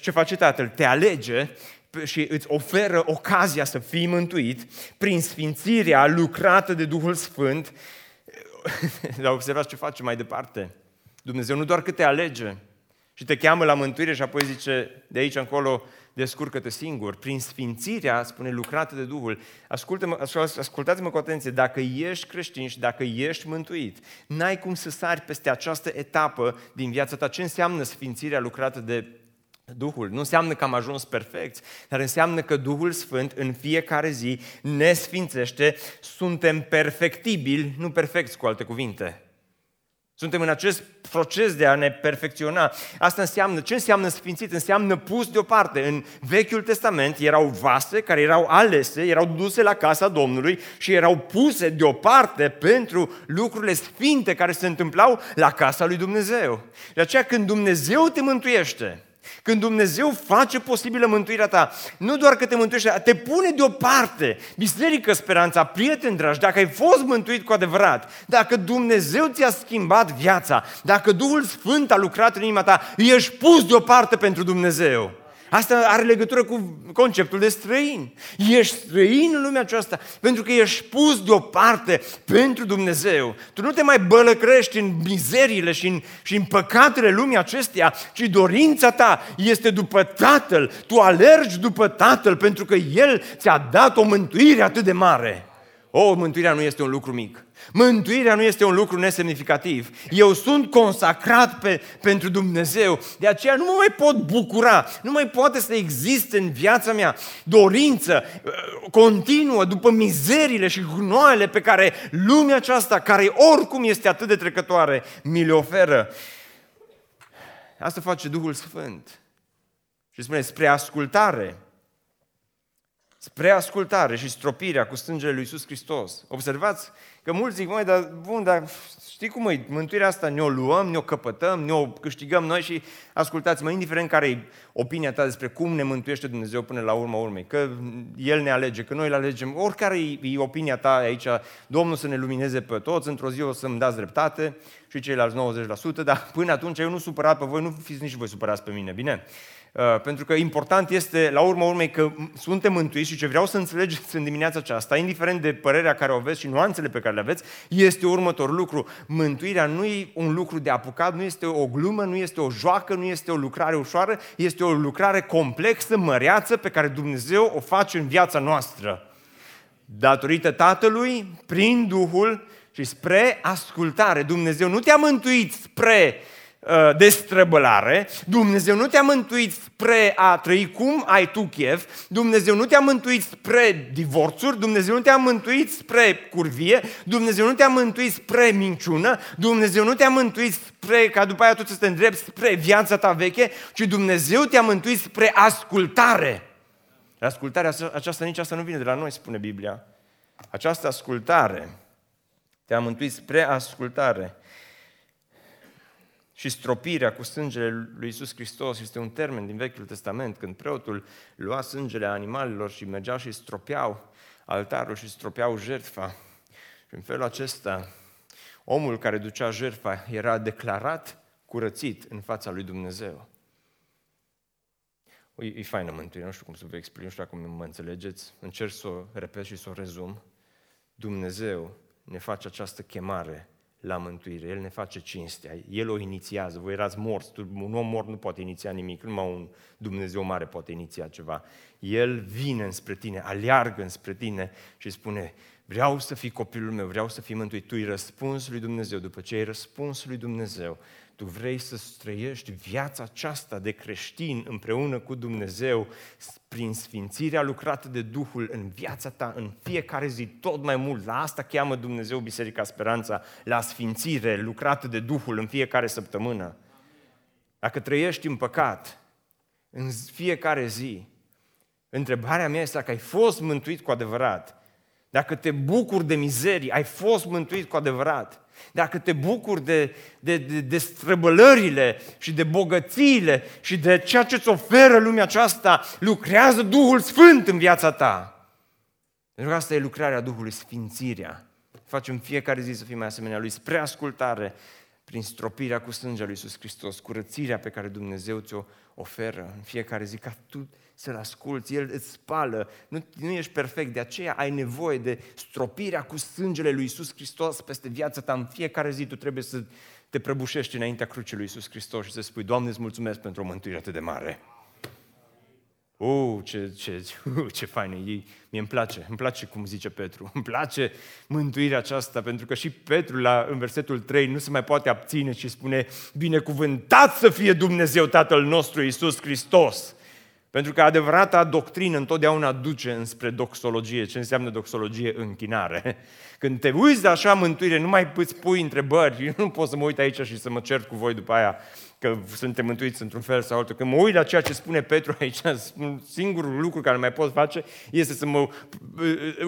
ce face Tatăl? Te alege și îți oferă ocazia să fii mântuit prin sfințirea lucrată de Duhul Sfânt. Dar observați ce face mai departe. Dumnezeu nu doar că te alege și te cheamă la mântuire și apoi zice de aici încolo descurcă-te singur, prin sfințirea, spune, lucrată de Duhul. Ascultă-mă, ascultați-mă cu atenție, dacă ești creștin și dacă ești mântuit, n-ai cum să sari peste această etapă din viața ta. Ce înseamnă sfințirea lucrată de Duhul. Nu înseamnă că am ajuns perfecți, dar înseamnă că Duhul Sfânt în fiecare zi ne sfințește, suntem perfectibili, nu perfecți cu alte cuvinte. Suntem în acest proces de a ne perfecționa. Asta înseamnă, ce înseamnă sfințit? Înseamnă pus deoparte. În Vechiul Testament erau vase care erau alese, erau duse la casa Domnului și erau puse deoparte pentru lucrurile sfinte care se întâmplau la casa lui Dumnezeu. De aceea când Dumnezeu te mântuiește, când Dumnezeu face posibilă mântuirea ta, nu doar că te mântuiește, te pune deoparte. Biserică Speranța, prieteni dragi, dacă ai fost mântuit cu adevărat, dacă Dumnezeu ți-a schimbat viața, dacă Duhul Sfânt a lucrat în inima ta, ești pus deoparte pentru Dumnezeu. Asta are legătură cu conceptul de străin. Ești străin în lumea aceasta pentru că ești pus deoparte pentru Dumnezeu. Tu nu te mai bălăcrești în mizeriile și în, și în păcatele lumii acesteia, ci dorința ta este după Tatăl. Tu alergi după Tatăl pentru că El ți-a dat o mântuire atât de mare. O, mântuirea nu este un lucru mic. Mântuirea nu este un lucru nesemnificativ. Eu sunt consacrat pe, pentru Dumnezeu, de aceea nu mă mai pot bucura, nu mai poate să existe în viața mea dorință uh, continuă după mizerile și gunoaiele pe care lumea aceasta, care oricum este atât de trecătoare, mi le oferă. Asta face Duhul Sfânt. Și spune, spre ascultare, spre ascultare și stropirea cu sângele lui Iisus Hristos. Observați că mulți zic, măi, dar bun, dar știi cum e, mântuirea asta ne-o luăm, ne-o căpătăm, ne-o câștigăm noi și ascultați-mă, indiferent care e opinia ta despre cum ne mântuiește Dumnezeu până la urma urmei, că El ne alege, că noi îl alegem, oricare e opinia ta aici, Domnul să ne lumineze pe toți, într-o zi o să-mi dați dreptate și ceilalți 90%, dar până atunci eu nu supărat pe voi, nu fiți nici voi supărați pe mine, bine? Uh, pentru că important este, la urma urmei, că suntem mântuiți și ce vreau să înțelegeți în dimineața aceasta, indiferent de părerea care o aveți și nuanțele pe care le aveți, este următorul lucru. Mântuirea nu e un lucru de apucat, nu este o glumă, nu este o joacă, nu este o lucrare ușoară, este o lucrare complexă, măreață, pe care Dumnezeu o face în viața noastră. Datorită Tatălui, prin Duhul și spre ascultare. Dumnezeu nu te-a mântuit spre Uh, destrăbălare, Dumnezeu nu te-a mântuit spre a trăi cum ai tu chef, Dumnezeu nu te-a mântuit spre divorțuri, Dumnezeu nu te-a mântuit spre curvie, Dumnezeu nu te-a mântuit spre minciună, Dumnezeu nu te-a mântuit spre ca după aia tu să te îndrepți spre viața ta veche, ci Dumnezeu te-a mântuit spre ascultare. Ascultarea aceasta nici asta nu vine de la noi, spune Biblia. Această ascultare te-a mântuit spre ascultare și stropirea cu sângele lui Isus Hristos este un termen din Vechiul Testament, când preotul lua sângele animalelor și mergeau și stropeau altarul și stropeau jertfa. Și în felul acesta, omul care ducea jertfa era declarat curățit în fața lui Dumnezeu. E, e faină mântuire, nu știu cum să vă explic, nu știu dacă mă înțelegeți, încerc să o repet și să o rezum. Dumnezeu ne face această chemare la mântuire. El ne face cinstea, El o inițiază. Voi erați morți, un om mort nu poate iniția nimic, numai un Dumnezeu mare poate iniția ceva. El vine înspre tine, aleargă înspre tine și spune, vreau să fii copilul meu, vreau să fii mântuit. Tu îi răspuns lui Dumnezeu, după ce ai răspuns lui Dumnezeu, tu vrei să trăiești viața aceasta de creștin împreună cu Dumnezeu prin sfințirea lucrată de Duhul în viața ta, în fiecare zi, tot mai mult. La asta cheamă Dumnezeu Biserica Speranța, la sfințire lucrată de Duhul în fiecare săptămână. Dacă trăiești în păcat, în fiecare zi, întrebarea mea este dacă ai fost mântuit cu adevărat, dacă te bucuri de mizerii, ai fost mântuit cu adevărat, dacă te bucuri de, de, de, de străbălările și de bogățiile și de ceea ce îți oferă lumea aceasta, lucrează Duhul Sfânt în viața ta. Pentru că asta e lucrarea Duhului, sfințirea. Facem fiecare zi să fim mai asemenea Lui, spre ascultare, prin stropirea cu sângele Lui Iisus Hristos, curățirea pe care Dumnezeu ți-o oferă în fiecare zi, ca tu să-L asculți, El îți spală, nu, nu ești perfect, de aceea ai nevoie de stropirea cu sângele lui Isus Hristos peste viața ta. În fiecare zi tu trebuie să te prăbușești înaintea crucii lui Isus Hristos și să spui, Doamne, îți mulțumesc pentru o mântuire atât de mare. Uh, ce, ce, uh, ce fain e. Mie îmi place, îmi place cum zice Petru. Îmi place mântuirea aceasta, pentru că și Petru, la, în versetul 3, nu se mai poate abține și spune, binecuvântat să fie Dumnezeu Tatăl nostru Iisus Hristos, pentru că adevărata doctrină întotdeauna duce înspre doxologie. Ce înseamnă doxologie? Închinare. Când te uiți de așa mântuire, nu mai îți pui întrebări. Eu nu pot să mă uit aici și să mă cer cu voi după aia că suntem mântuiți într-un fel sau altul. Când mă uit la ceea ce spune Petru aici, singurul lucru care mai pot face este să mă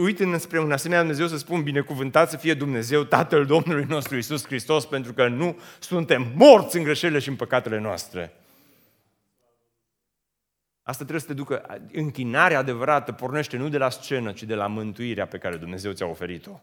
uit înspre un asemenea Dumnezeu să spun binecuvântat să fie Dumnezeu, Tatăl Domnului nostru Isus Hristos, pentru că nu suntem morți în greșelile și în păcatele noastre. Asta trebuie să te ducă, închinarea adevărată pornește nu de la scenă, ci de la mântuirea pe care Dumnezeu ți-a oferit-o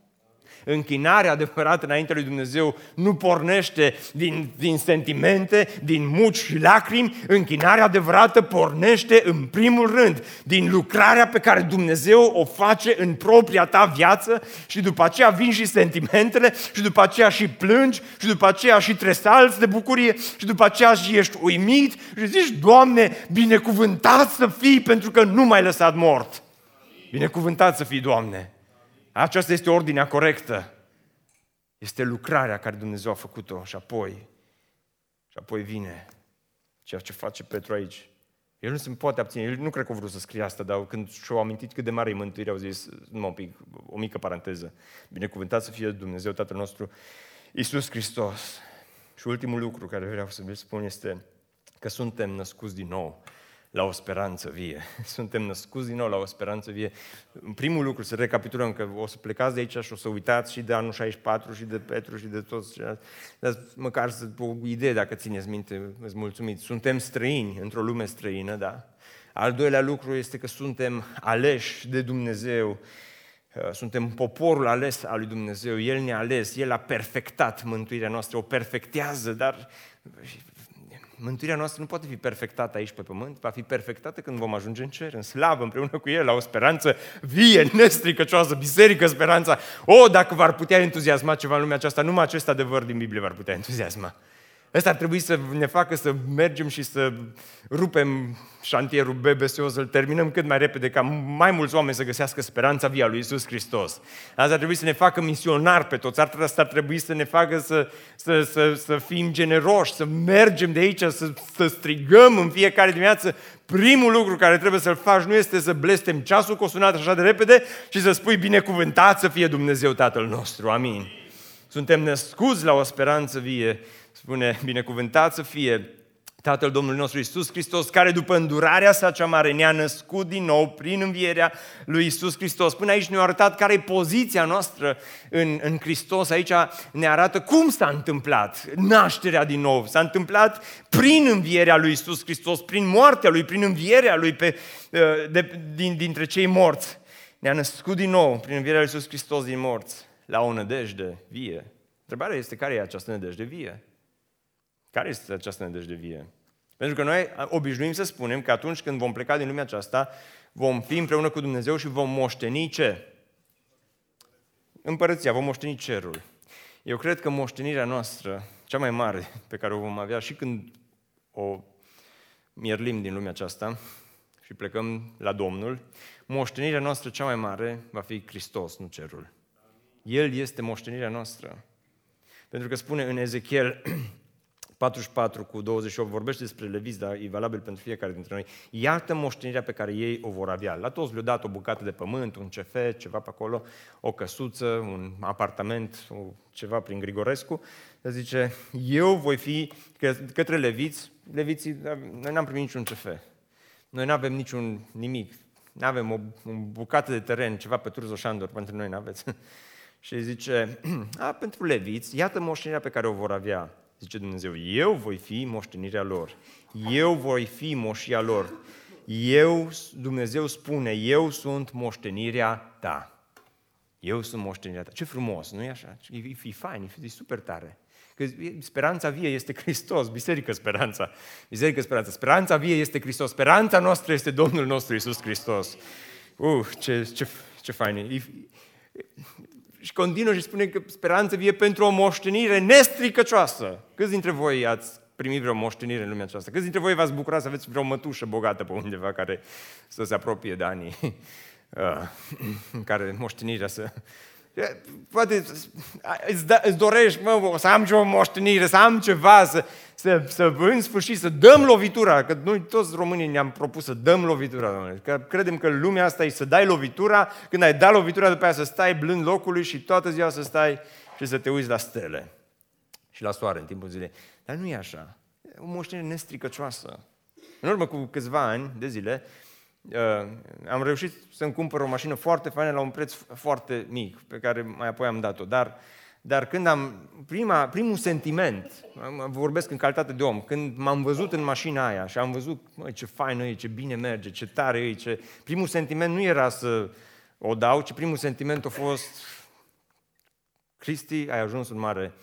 închinarea adevărată înainte lui Dumnezeu nu pornește din, din sentimente, din muci și lacrimi, închinarea adevărată pornește în primul rând din lucrarea pe care Dumnezeu o face în propria ta viață și după aceea vin și sentimentele și după aceea și plângi și după aceea și tresalți de bucurie și după aceea și ești uimit și zici, Doamne, binecuvântat să fii pentru că nu m-ai lăsat mort. Binecuvântat să fii, Doamne. Aceasta este ordinea corectă. Este lucrarea care Dumnezeu a făcut-o și apoi, și apoi vine ceea ce face Petru aici. El nu se poate abține, el nu cred că a vrut să scrie asta, dar când și-au amintit cât de mare e mântuirea, au zis, numai un pic, o mică paranteză, binecuvântat să fie Dumnezeu Tatăl nostru, Iisus Hristos. Și ultimul lucru care vreau să vă spun este că suntem născuți din nou la o speranță vie. Suntem născuți din nou la o speranță vie. În primul lucru, să recapitulăm, că o să plecați de aici și o să uitați și de anul 64 și de Petru și de toți dar măcar să o idee dacă țineți minte, îți mulțumit. Suntem străini într-o lume străină, da? Al doilea lucru este că suntem aleși de Dumnezeu, suntem poporul ales al lui Dumnezeu, El ne-a ales, El a perfectat mântuirea noastră, o perfectează, dar Mântuirea noastră nu poate fi perfectată aici pe pământ, va fi perfectată când vom ajunge în cer, în slavă, împreună cu El, la o speranță vie, nestricăcioasă, biserică, speranța. O, dacă v-ar putea entuziasma ceva în lumea aceasta, numai acest adevăr din Biblie v-ar putea entuziasma. Ăsta ar trebui să ne facă să mergem și să rupem șantierul BBSO, să-l terminăm cât mai repede, ca mai mulți oameni să găsească speranța via lui Isus Hristos. Asta ar trebui să ne facă misionar pe toți. Asta ar trebui să ne facă să, să, să, să fim generoși, să mergem de aici, să, să strigăm în fiecare dimineață. Primul lucru care trebuie să-l faci nu este să blestem ceasul cu o sunată așa de repede și să spui binecuvântat să fie Dumnezeu Tatăl nostru. Amin. Suntem născuți la o speranță vie spune, binecuvântat să fie Tatăl Domnului nostru Isus Hristos, care după îndurarea sa cea mare ne-a născut din nou prin învierea lui Isus Hristos. Până aici ne-a arătat care e poziția noastră în, în Hristos. Aici ne arată cum s-a întâmplat nașterea din nou. S-a întâmplat prin învierea lui Isus Hristos, prin moartea lui, prin învierea lui pe, de, din, dintre cei morți. Ne-a născut din nou prin învierea lui Isus Hristos din morți la o nădejde vie. Întrebarea este care e această nădejde vie? Care este această nădejde vie? Pentru că noi obișnuim să spunem că atunci când vom pleca din lumea aceasta, vom fi împreună cu Dumnezeu și vom moșteni ce? Împărăția, vom moșteni cerul. Eu cred că moștenirea noastră, cea mai mare pe care o vom avea și când o mierlim din lumea aceasta și plecăm la Domnul, moștenirea noastră cea mai mare va fi Hristos, nu cerul. El este moștenirea noastră. Pentru că spune în Ezechiel 44 cu 28 vorbește despre leviți, dar e valabil pentru fiecare dintre noi. Iată moștenirea pe care ei o vor avea. La toți le-au dat o bucată de pământ, un CF, ceva pe acolo, o căsuță, un apartament, ceva prin Grigorescu. Dar zice, eu voi fi către leviți, leviții, noi n-am primit niciun CF. Noi nu avem niciun nimic. Nu avem o, o bucată de teren, ceva pe Turzo Șandor, pentru noi nu aveți. Și zice, a, pentru leviți, iată moștenirea pe care o vor avea zice Dumnezeu, eu voi fi moștenirea lor. Eu voi fi moșia lor. Eu, Dumnezeu spune, eu sunt moștenirea ta. Eu sunt moștenirea ta. Ce frumos, nu e așa? E, e fain, e super tare. Că speranța vie este Hristos, biserică speranța. Biserică speranța. Speranța vie este Hristos. Speranța noastră este Domnul nostru Isus Hristos. Uh, ce, ce, ce fain e. Și continuă și spune că speranța vie pentru o moștenire nestricăcioasă. Câți dintre voi ați primit vreo moștenire în lumea aceasta? Câți dintre voi v-ați bucurat să aveți vreo mătușă bogată pe undeva care să se apropie de anii în care moștenirea să... Poate îți, da, îți dorești, mă, să am și o moștenire, să am ceva, să, să, să în sfârșit, să dăm lovitura, că noi toți românii ne-am propus să dăm lovitura, domnule. Că credem că lumea asta e să dai lovitura, când ai dat lovitura, după aia să stai blând locului și toată ziua să stai și să te uiți la stele și la soare în timpul zilei. Dar nu e așa. E o moștenire nestricăcioasă. În urmă cu câțiva ani de zile, uh, am reușit să-mi cumpăr o mașină foarte faină la un preț foarte mic, pe care mai apoi am dat-o. Dar dar când am, prima, primul sentiment, vorbesc în calitate de om, când m-am văzut în mașina aia și am văzut, măi, ce faină e, ce bine merge, ce tare e, ce... primul sentiment nu era să o dau, ci primul sentiment a fost, Cristi, ai ajuns un mare...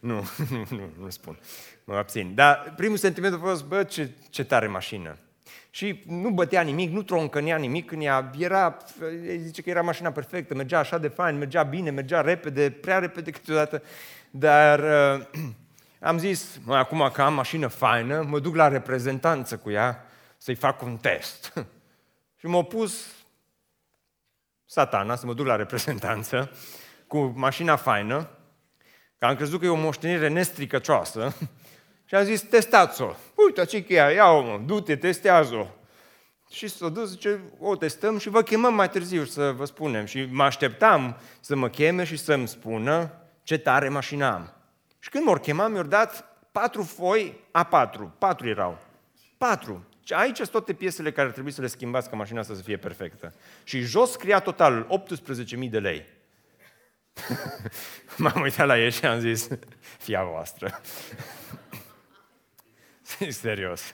nu, nu, nu, nu spun, mă abțin. Dar primul sentiment a fost, bă, ce, ce tare mașină. Și nu bătea nimic, nu troncănea nimic când ea era, zice că era mașina perfectă, mergea așa de fain, mergea bine, mergea repede, prea repede câteodată, dar uh, am zis, mă, acum că am mașină faină, mă duc la reprezentanță cu ea să-i fac un test. și m-a pus satana, să mă duc la reprezentanță, cu mașina faină, că am crezut că e o moștenire nestricăcioasă și am zis, testați-o. Uite ce cheia, ia-o mă, du-te, testează-o. Și s-a dus, zice, o testăm și vă chemăm mai târziu să vă spunem. Și mă așteptam să mă cheme și să-mi spună ce tare mașină am. Și când m-au chemat, mi-au dat patru foi A4. Patru erau. Patru. Și aici sunt toate piesele care trebuie să le schimbați ca mașina asta să fie perfectă. Și jos scria total 18.000 de lei. M-am uitat la ei și am zis, fia voastră. Serios.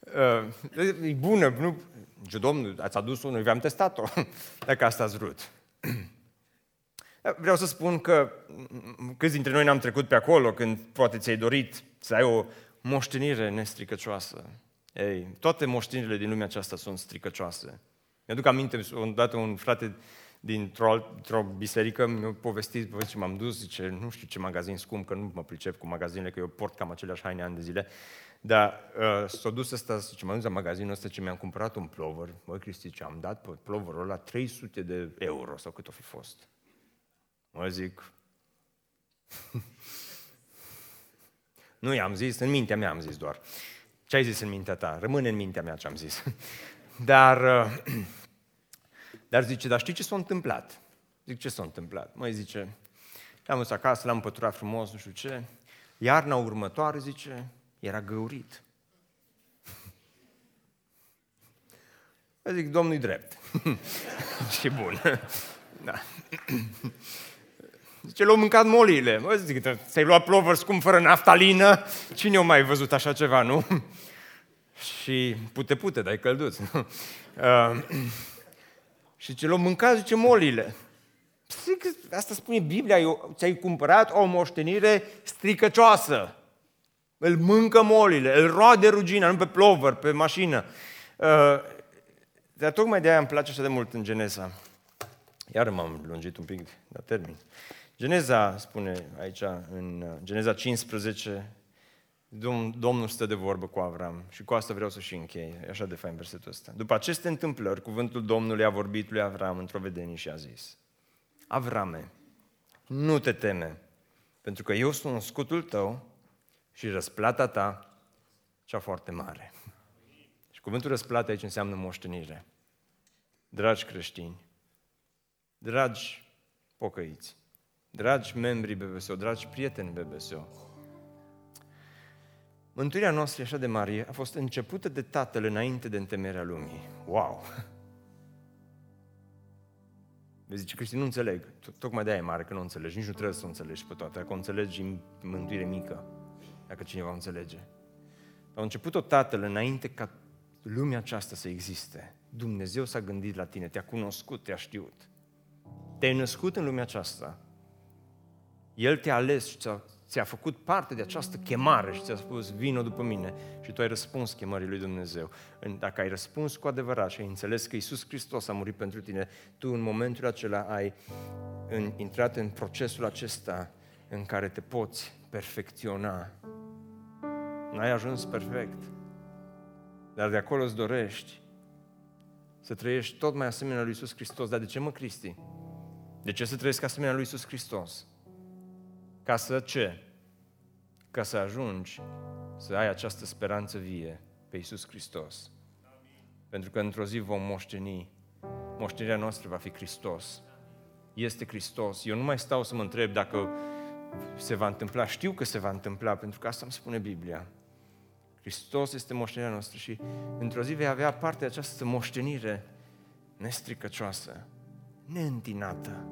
Uh, e bună, nu... Ce domnul, ați adus unul, v-am testat-o, dacă asta ați vrut. Vreau să spun că câți dintre noi n-am trecut pe acolo când poate ți-ai dorit să ai o moștenire nestricăcioasă. Ei, toate moștenirile din lumea aceasta sunt stricăcioase. Mi-aduc aminte, odată un frate dintr-o, dintr-o biserică mi-a povestit, bă, ce m-am dus, zice, nu știu ce magazin scump, că nu mă pricep cu magazinele, că eu port cam aceleași haine ani de zile, dar uh, s-a dus ăsta, zice, m-am dus la magazinul ăsta ce mi-am cumpărat un plover, mă, Cristi, ce am dat pe ploverul ăla 300 de euro sau cât o fi fost. Mă zic, nu i-am zis, în mintea mea am zis doar. Ce ai zis în mintea ta? Rămâne în mintea mea ce am zis. Dar, uh, dar zice, dar știi ce s-a întâmplat? Zic, ce s-a întâmplat? Măi, zice, am dus acasă, l-am păturat frumos, nu știu ce. Iarna următoare, zice, era găurit. Eu zic, domnul drept. și bun. da. Zice, l-au mâncat molile. Mă zic, ți-ai luat plover scump fără naftalină? Cine o mai văzut așa ceva, nu? și pute-pute, dar e călduț. uh, și ce l-au mâncat, zice, molile. Zic, asta spune Biblia, eu, ți-ai cumpărat o moștenire stricăcioasă. Îl mâncă molile, îl roade rugina, nu pe plover, pe mașină. Uh, dar tocmai de aia îmi place așa de mult în Genesa. Iar m-am lungit un pic, dar termin. Geneza spune aici, în uh, Geneza 15, Domnul stă de vorbă cu Avram și cu asta vreau să și închei. E așa de fain versetul ăsta. După aceste întâmplări, cuvântul Domnului a vorbit lui Avram într-o vedenie și a zis Avrame, nu te teme, pentru că eu sunt scutul tău și răsplata ta cea foarte mare. Și cuvântul răsplată aici înseamnă moștenire. Dragi creștini, dragi pocăiți, dragi membri BBSO, dragi prieteni BBSO, Mântuirea noastră așa de mare a fost începută de Tatăl înainte de întemerea lumii. Wow! Vezi, zice, Cristi, nu înțeleg. Tocmai de-aia e mare că nu înțelegi. Nici nu trebuie să o înțelegi pe toate. Dacă o înțelegi, în mântuire mică. Dacă cineva o înțelege. A început-o Tatăl înainte ca lumea aceasta să existe. Dumnezeu s-a gândit la tine, te-a cunoscut, te-a știut. Te-ai născut în lumea aceasta. El te-a ales și ți-a ți-a făcut parte de această chemare și ți-a spus, vină după mine și tu ai răspuns chemării lui Dumnezeu. Dacă ai răspuns cu adevărat și ai înțeles că Isus Hristos a murit pentru tine, tu în momentul acela ai în, intrat în procesul acesta în care te poți perfecționa. N-ai ajuns perfect, dar de acolo îți dorești să trăiești tot mai asemenea lui Isus Hristos. Dar de ce mă, Cristi? De ce să trăiesc asemenea lui Isus Hristos? Ca să ce? Ca să ajungi să ai această speranță vie pe Iisus Hristos. Pentru că într-o zi vom moșteni. Moștenirea noastră va fi Hristos. Este Hristos. Eu nu mai stau să mă întreb dacă se va întâmpla. Știu că se va întâmpla, pentru că asta îmi spune Biblia. Hristos este moștenirea noastră și într-o zi vei avea parte de această moștenire nestricăcioasă, neîntinată,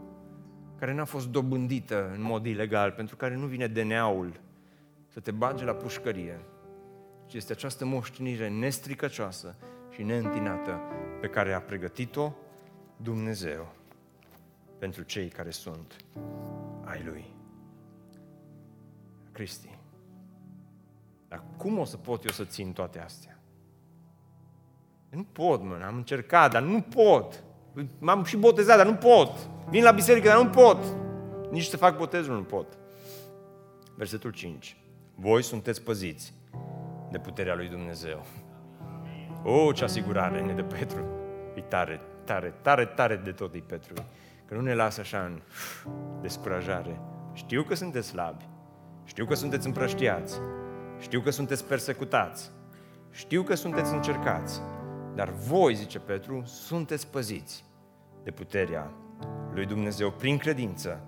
care n-a fost dobândită în mod ilegal, pentru care nu vine DNA-ul să te bage la pușcărie, ci este această moștenire nestricăcioasă și neîntinată pe care a pregătit-o Dumnezeu pentru cei care sunt ai Lui. Cristi. Dar cum o să pot eu să țin toate astea? Nu pot, mă, am încercat, dar nu pot. M-am și botezat, dar nu pot. Vin la biserică, dar nu pot. Nici să fac botezul nu pot. Versetul 5. Voi sunteți păziți de puterea lui Dumnezeu. O, ce asigurare ne de Petru. E tare tare, tare, tare de tot e Petru, că nu ne lasă așa în descurajare. Știu că sunteți slabi, știu că sunteți împrăștiați, știu că sunteți persecutați, știu că sunteți încercați, dar voi, zice Petru, sunteți păziți de puterea lui Dumnezeu prin credință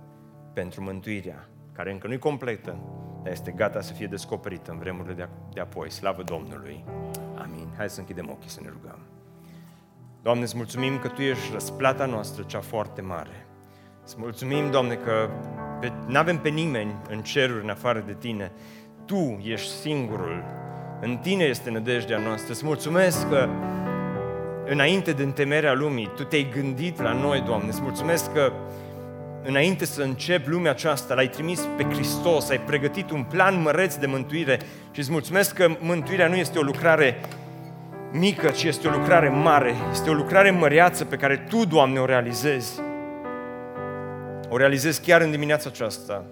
pentru mântuirea, care încă nu-i completă, dar este gata să fie descoperită în vremurile de apoi. Slavă Domnului! Amin. Hai să închidem ochii să ne rugăm. Doamne, îți mulțumim că Tu ești răsplata noastră, cea foarte mare. Îți mulțumim, Doamne, că nu avem pe nimeni în ceruri în afară de Tine. Tu ești singurul. În Tine este nădejdea noastră. Îți mulțumesc că înainte de întemerea lumii, Tu te-ai gândit la noi, Doamne. Îți mulțumesc că înainte să încep lumea aceasta, l-ai trimis pe Hristos, ai pregătit un plan măreț de mântuire și îți mulțumesc că mântuirea nu este o lucrare mică, ci este o lucrare mare, este o lucrare măreață pe care Tu, Doamne, o realizezi. O realizezi chiar în dimineața aceasta.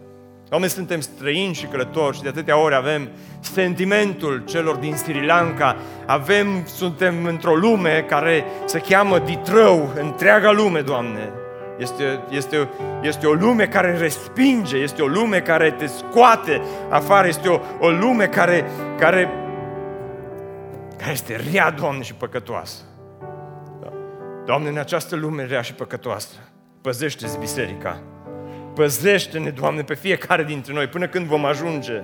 Doamne, suntem străini și călători și de atâtea ori avem sentimentul celor din Sri Lanka, avem, suntem într-o lume care se cheamă Ditrău, întreaga lume, Doamne. Este, este, este o lume care respinge, este o lume care te scoate afară, este o, o lume care, care, care este rea, Doamne, și păcătoasă. Doamne, în această lume rea și păcătoasă, păzește-ți biserica. Păzește-ne, Doamne, pe fiecare dintre noi, până când vom ajunge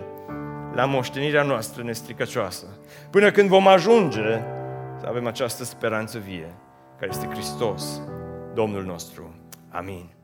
la moștenirea noastră nestricăcioasă. Până când vom ajunge să avem această speranță vie, care este Hristos, Domnul nostru. Amém.